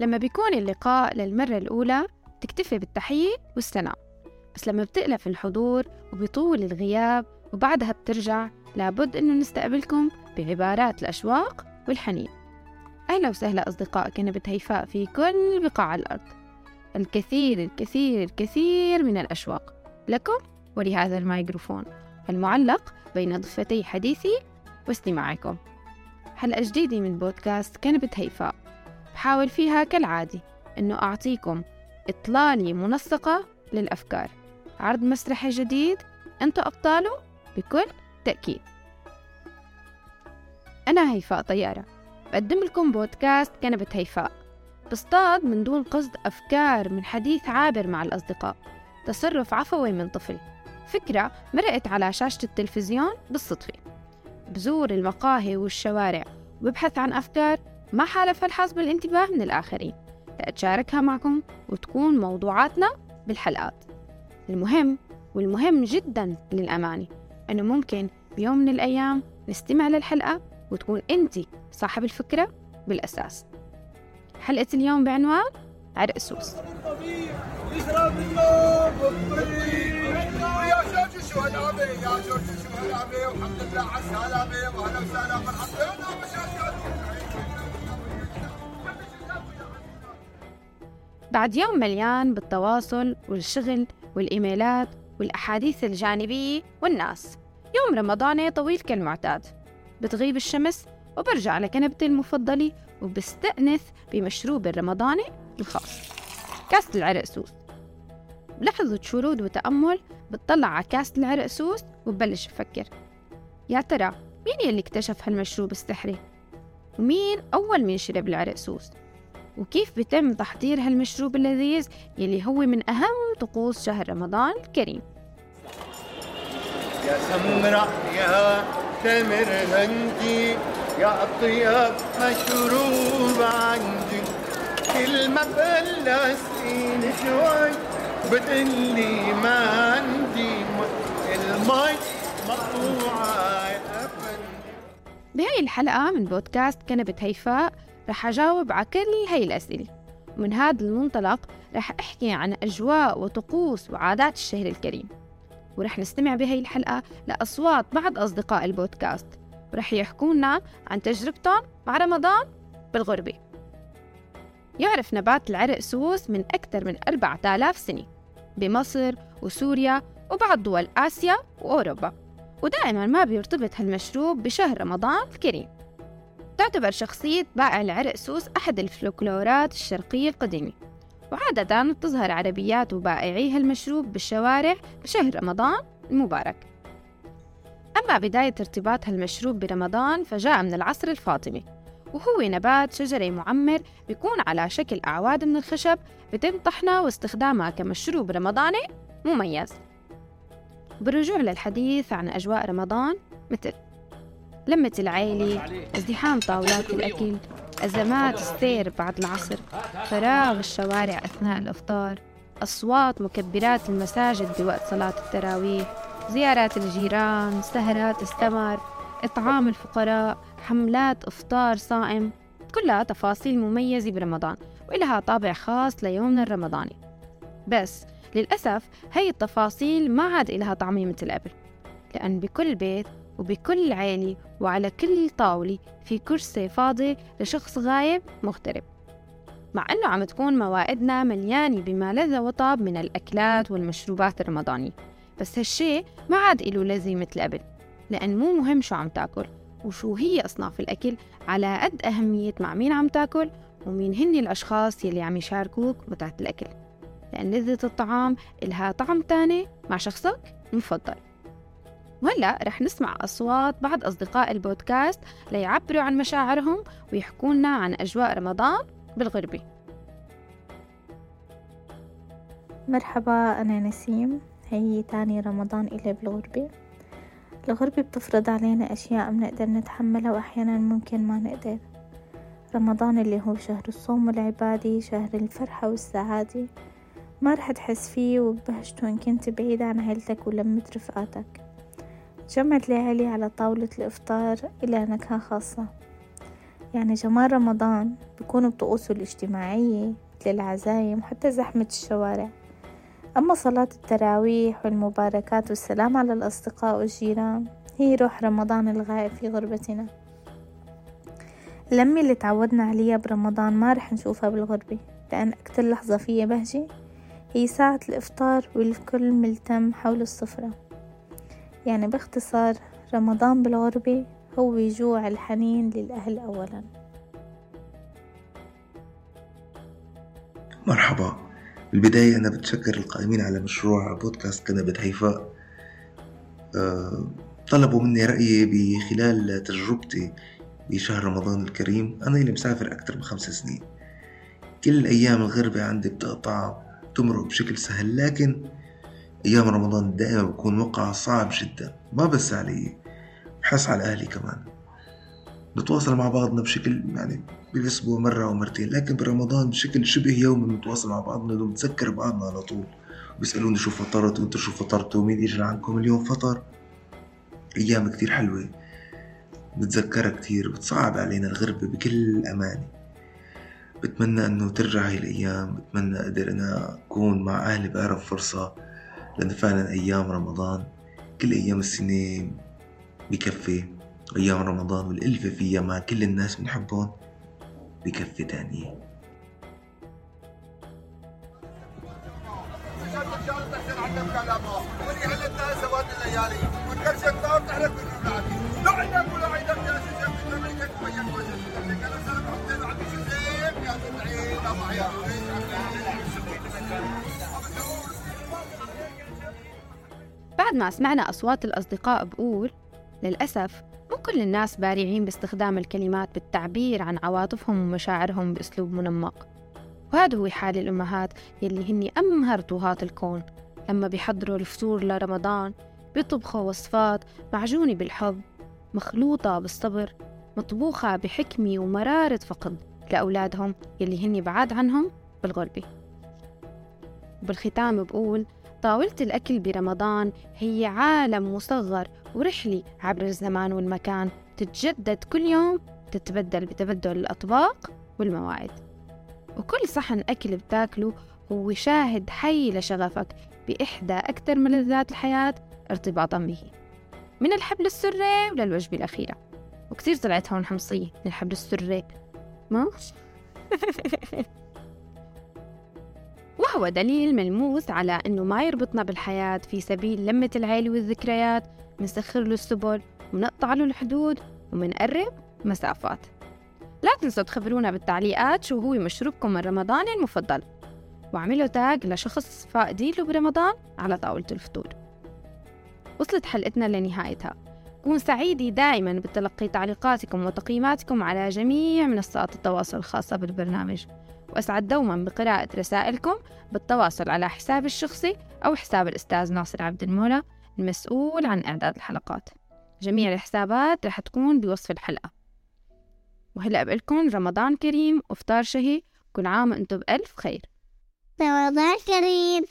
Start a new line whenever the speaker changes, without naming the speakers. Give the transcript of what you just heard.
لما بيكون اللقاء للمرة الأولى تكتفي بالتحية والسلام بس لما بتألف الحضور وبيطول الغياب وبعدها بترجع لابد إنه نستقبلكم بعبارات الأشواق والحنين. أهلا وسهلا أصدقاء كنبة هيفاء في كل بقاع الأرض. الكثير الكثير الكثير من الأشواق لكم ولهذا الميكروفون المعلق بين ضفتي حديثي واستماعكم. حلقة جديدة من بودكاست كنبة هيفاء. بحاول فيها كالعادة أنه أعطيكم إطلالة منسقة للأفكار. عرض مسرحي جديد أنتوا أبطاله؟ بكل تأكيد. أنا هيفاء طيارة. بقدم لكم بودكاست كنبة هيفاء. بصطاد من دون قصد أفكار من حديث عابر مع الأصدقاء. تصرف عفوي من طفل. فكرة مرقت على شاشة التلفزيون بالصدفة. بزور المقاهي والشوارع. وببحث عن أفكار ما حالفها الحظ بالانتباه من الآخرين. لأتشاركها معكم وتكون موضوعاتنا بالحلقات. المهم والمهم جدا للأمانة أنه ممكن بيوم من الأيام نستمع للحلقة وتكون أنت صاحب الفكرة بالأساس. حلقة اليوم بعنوان عرق سوس. يا جورج شو هالعبي يا جورج شو هالعبي والحمد لله على السلامة واهلا وسهلا مرحبا بعد يوم مليان بالتواصل والشغل والإيميلات والأحاديث الجانبية والناس. يوم رمضاني طويل كالمعتاد. بتغيب الشمس وبرجع لكنبتي المفضلة وبستأنس بمشروب الرمضاني الخاص. كاسة العرق سوس. بلحظة شرود وتأمل بتطلع على كاسة العرق سوس وببلش بفكر يا ترى مين يلي اكتشف هالمشروب السحري؟ ومين أول من شرب العرق سوس؟ وكيف بيتم تحضير هالمشروب اللذيذ يلي هو من أهم طقوس شهر رمضان الكريم. يا سمرة يا تمر هندي يا أطيب مشروب عندي. كل ما بلستين شوي بتقلي ما عندي المي مقطوعة بهاي الحلقة من بودكاست كنبة هيفاء رح أجاوب على كل هاي الأسئلة. ومن هذا المنطلق رح أحكي عن أجواء وطقوس وعادات الشهر الكريم. ورح نستمع بهاي الحلقة لأصوات بعض أصدقاء البودكاست. ورح يحكوا لنا عن تجربتهم مع رمضان بالغربة. يعرف نبات العرق سوس من أكثر من 4000 سنة بمصر وسوريا وبعض دول آسيا وأوروبا. ودائما ما بيرتبط هالمشروب بشهر رمضان الكريم. تعتبر شخصية بائع العرق سوس أحد الفلكلورات الشرقية القديمة. وعادة تظهر عربيات وبائعي هالمشروب بالشوارع بشهر رمضان المبارك. أما بداية ارتباط هالمشروب برمضان فجاء من العصر الفاطمي وهو نبات شجري معمر بيكون على شكل أعواد من الخشب بتم طحنها واستخدامها كمشروب رمضاني مميز. بالرجوع للحديث عن أجواء رمضان مثل لمة العيلة ازدحام طاولات الأكل أزمات السير بعد العصر فراغ الشوارع أثناء الإفطار أصوات مكبرات المساجد بوقت صلاة التراويح زيارات الجيران سهرات السمر إطعام الفقراء حملات إفطار صائم كلها تفاصيل مميزة برمضان وإلها طابع خاص ليومنا الرمضاني. بس للأسف هي التفاصيل ما عاد إلها طعمية مثل قبل لأن بكل بيت وبكل عيلة وعلى كل طاولة في كرسي فاضي لشخص غايب مغترب. مع أنه عم تكون موائدنا مليانة بما لذ وطاب من الأكلات والمشروبات الرمضانية. بس هالشي ما عاد إله لذي مثل قبل لأن مو مهم شو عم تاكل وشو هي أصناف الأكل على قد أهمية مع مين عم تاكل ومين هن الأشخاص يلي عم يشاركوك متعة الأكل. لأن لذة الطعام إلها طعم تاني مع شخصك المفضل. وهلا رح نسمع أصوات بعض أصدقاء البودكاست ليعبروا عن مشاعرهم ويحكوا لنا عن أجواء رمضان بالغربة
مرحبا أنا نسيم. هي تاني رمضان إلي بالغربة الغربة بتفرض علينا أشياء بنقدر نتحملها وأحيانا ممكن ما نقدر. رمضان اللي هو شهر الصوم والعبادة شهر الفرحة والسعادة. ما رح تحس فيه وبهجته إن كنت بعيد عن عيلتك ولمة رفقاتك. جمعت العيلة على طاولة الإفطار إلى نكهة خاصة. يعني جمال رمضان بيكون بطقوسه الاجتماعية مثل العزايم وحتى زحمة الشوارع. أما صلاة التراويح والمباركات والسلام على الأصدقاء والجيران هي روح رمضان الغائب في غربتنا. اللمة اللي تعودنا عليها برمضان ما رح نشوفها بالغربة لأن أكتر لحظة فيها بهجة هي ساعة الإفطار والكل ملتم حول السفرة. يعني باختصار رمضان بالغربة هو جوع الحنين للأهل أولا.
مرحبا. بالبداية أنا بتشكر القائمين على مشروع بودكاست كنبة هيفاء أه طلبوا مني رأيي بخلال تجربتي بشهر رمضان الكريم. أنا اللي مسافر أكثر من خمس سنين. كل أيام الغربة عندي بتقطع تمرق بشكل سهل لكن أيام رمضان دائما بكون وقع صعب جدا. ما بس علي بحس على أهلي كمان. نتواصل مع بعضنا بشكل يعني بالأسبوع مرة أو مرتين لكن برمضان بشكل شبه يومي بنتواصل مع بعضنا ونتذكر بعضنا على طول. بيسألوني شو فطرت وأنتو شو فطرتوا مين يجري عنكم اليوم فطر؟ أيام كتير حلوة. بتذكرها كتير بتصعب علينا الغربة بكل أمانة بتمنى أنه ترجع هاي الأيام بتمنى أقدر أنا أكون مع أهلي بأقرب فرصة. لأن فعلا أيام رمضان كل أيام السنة بكفي. أيام رمضان والألفة فيها مع كل الناس بنحبهم بكفي تانية.
بعد ما سمعنا أصوات الأصدقاء بقول للأسف مو كل الناس بارعين باستخدام الكلمات بالتعبير عن عواطفهم ومشاعرهم بأسلوب منمق. وهذا هو حال الأمهات يلي هني أمهر طوهات الكون. لما بيحضروا الفطور لرمضان بيطبخوا وصفات معجونة بالحب مخلوطة بالصبر مطبوخة بحكمة ومرارة فقد لأولادهم يلي هني بعاد عنهم بالغربة. وبالختام بقول طاولة الأكل برمضان هي عالم مصغر ورحلة عبر الزمان والمكان تتجدد كل يوم تتبدل بتبدل الأطباق والموائد وكل صحن أكل بتاكله هو شاهد حي لشغفك بإحدى أكثر ملذات الحياة ارتباطا به من الحبل السري للوجبة الأخيرة. وكثير طلعت هون حمصية من الحبل السري. ما؟ وهو دليل ملموس على أنه ما يربطنا بالحياة في سبيل لمة العيلة والذكريات منسخر له السبل ومنقطع له الحدود ومنقرب مسافات. لا تنسوا تخبرونا بالتعليقات شو هو مشروبكم الرمضاني المفضل. واعملوا تاج لشخص فاقدين له برمضان على طاولة الفطور. وصلت حلقتنا لنهايتها. كون سعيدة دائما بتلقي تعليقاتكم وتقييماتكم على جميع منصات التواصل الخاصة بالبرنامج. وأسعد دوما بقراءة رسائلكم بالتواصل على حسابي الشخصي أو حساب الأستاذ ناصر عبد المولى المسؤول عن إعداد الحلقات. جميع الحسابات رح تكون بوصف الحلقة. وهلأ بقلكم رمضان كريم وفطار شهي كل عام وأنتم بألف خير.
رمضان كريم.